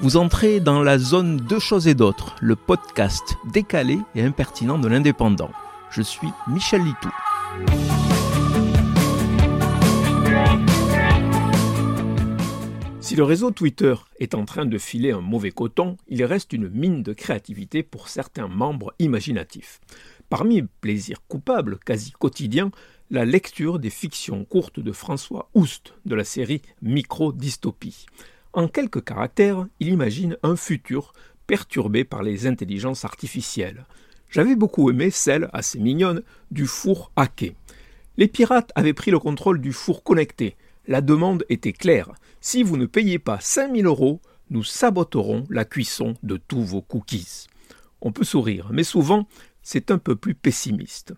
Vous entrez dans la zone Deux choses et d'autres, le podcast décalé et impertinent de l'indépendant. Je suis Michel Litou. Si le réseau Twitter est en train de filer un mauvais coton, il reste une mine de créativité pour certains membres imaginatifs. Parmi plaisirs coupables quasi quotidiens, la lecture des fictions courtes de François Oust de la série Micro-dystopie. En quelques caractères, il imagine un futur perturbé par les intelligences artificielles. J'avais beaucoup aimé celle, assez mignonne, du four hacké. Les pirates avaient pris le contrôle du four connecté. La demande était claire. Si vous ne payez pas 5000 euros, nous saboterons la cuisson de tous vos cookies. On peut sourire, mais souvent, c'est un peu plus pessimiste.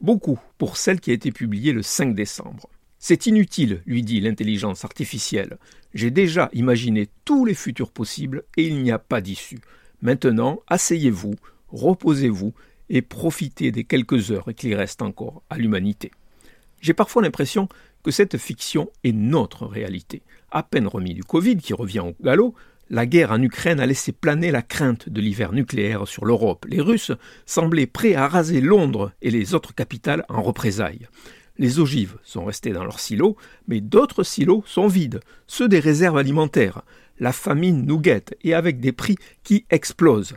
Beaucoup pour celle qui a été publiée le 5 décembre. C'est inutile, lui dit l'intelligence artificielle. J'ai déjà imaginé tous les futurs possibles et il n'y a pas d'issue. Maintenant, asseyez-vous, reposez-vous et profitez des quelques heures qui restent encore à l'humanité. J'ai parfois l'impression que cette fiction est notre réalité. À peine remis du Covid qui revient au galop, la guerre en Ukraine a laissé planer la crainte de l'hiver nucléaire sur l'Europe. Les Russes semblaient prêts à raser Londres et les autres capitales en représailles. Les ogives sont restées dans leurs silos, mais d'autres silos sont vides, ceux des réserves alimentaires. La famine nous guette et avec des prix qui explosent.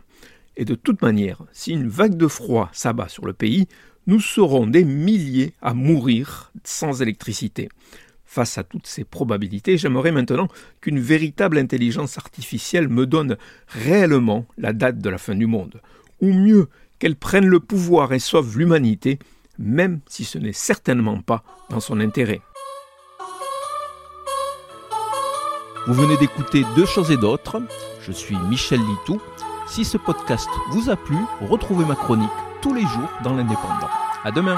Et de toute manière, si une vague de froid s'abat sur le pays, nous serons des milliers à mourir sans électricité. Face à toutes ces probabilités, j'aimerais maintenant qu'une véritable intelligence artificielle me donne réellement la date de la fin du monde, ou mieux, qu'elle prenne le pouvoir et sauve l'humanité, même si ce n'est certainement pas dans son intérêt. Vous venez d'écouter Deux choses et d'autres. Je suis Michel Litou. Si ce podcast vous a plu, retrouvez ma chronique tous les jours dans l'Indépendant. À demain!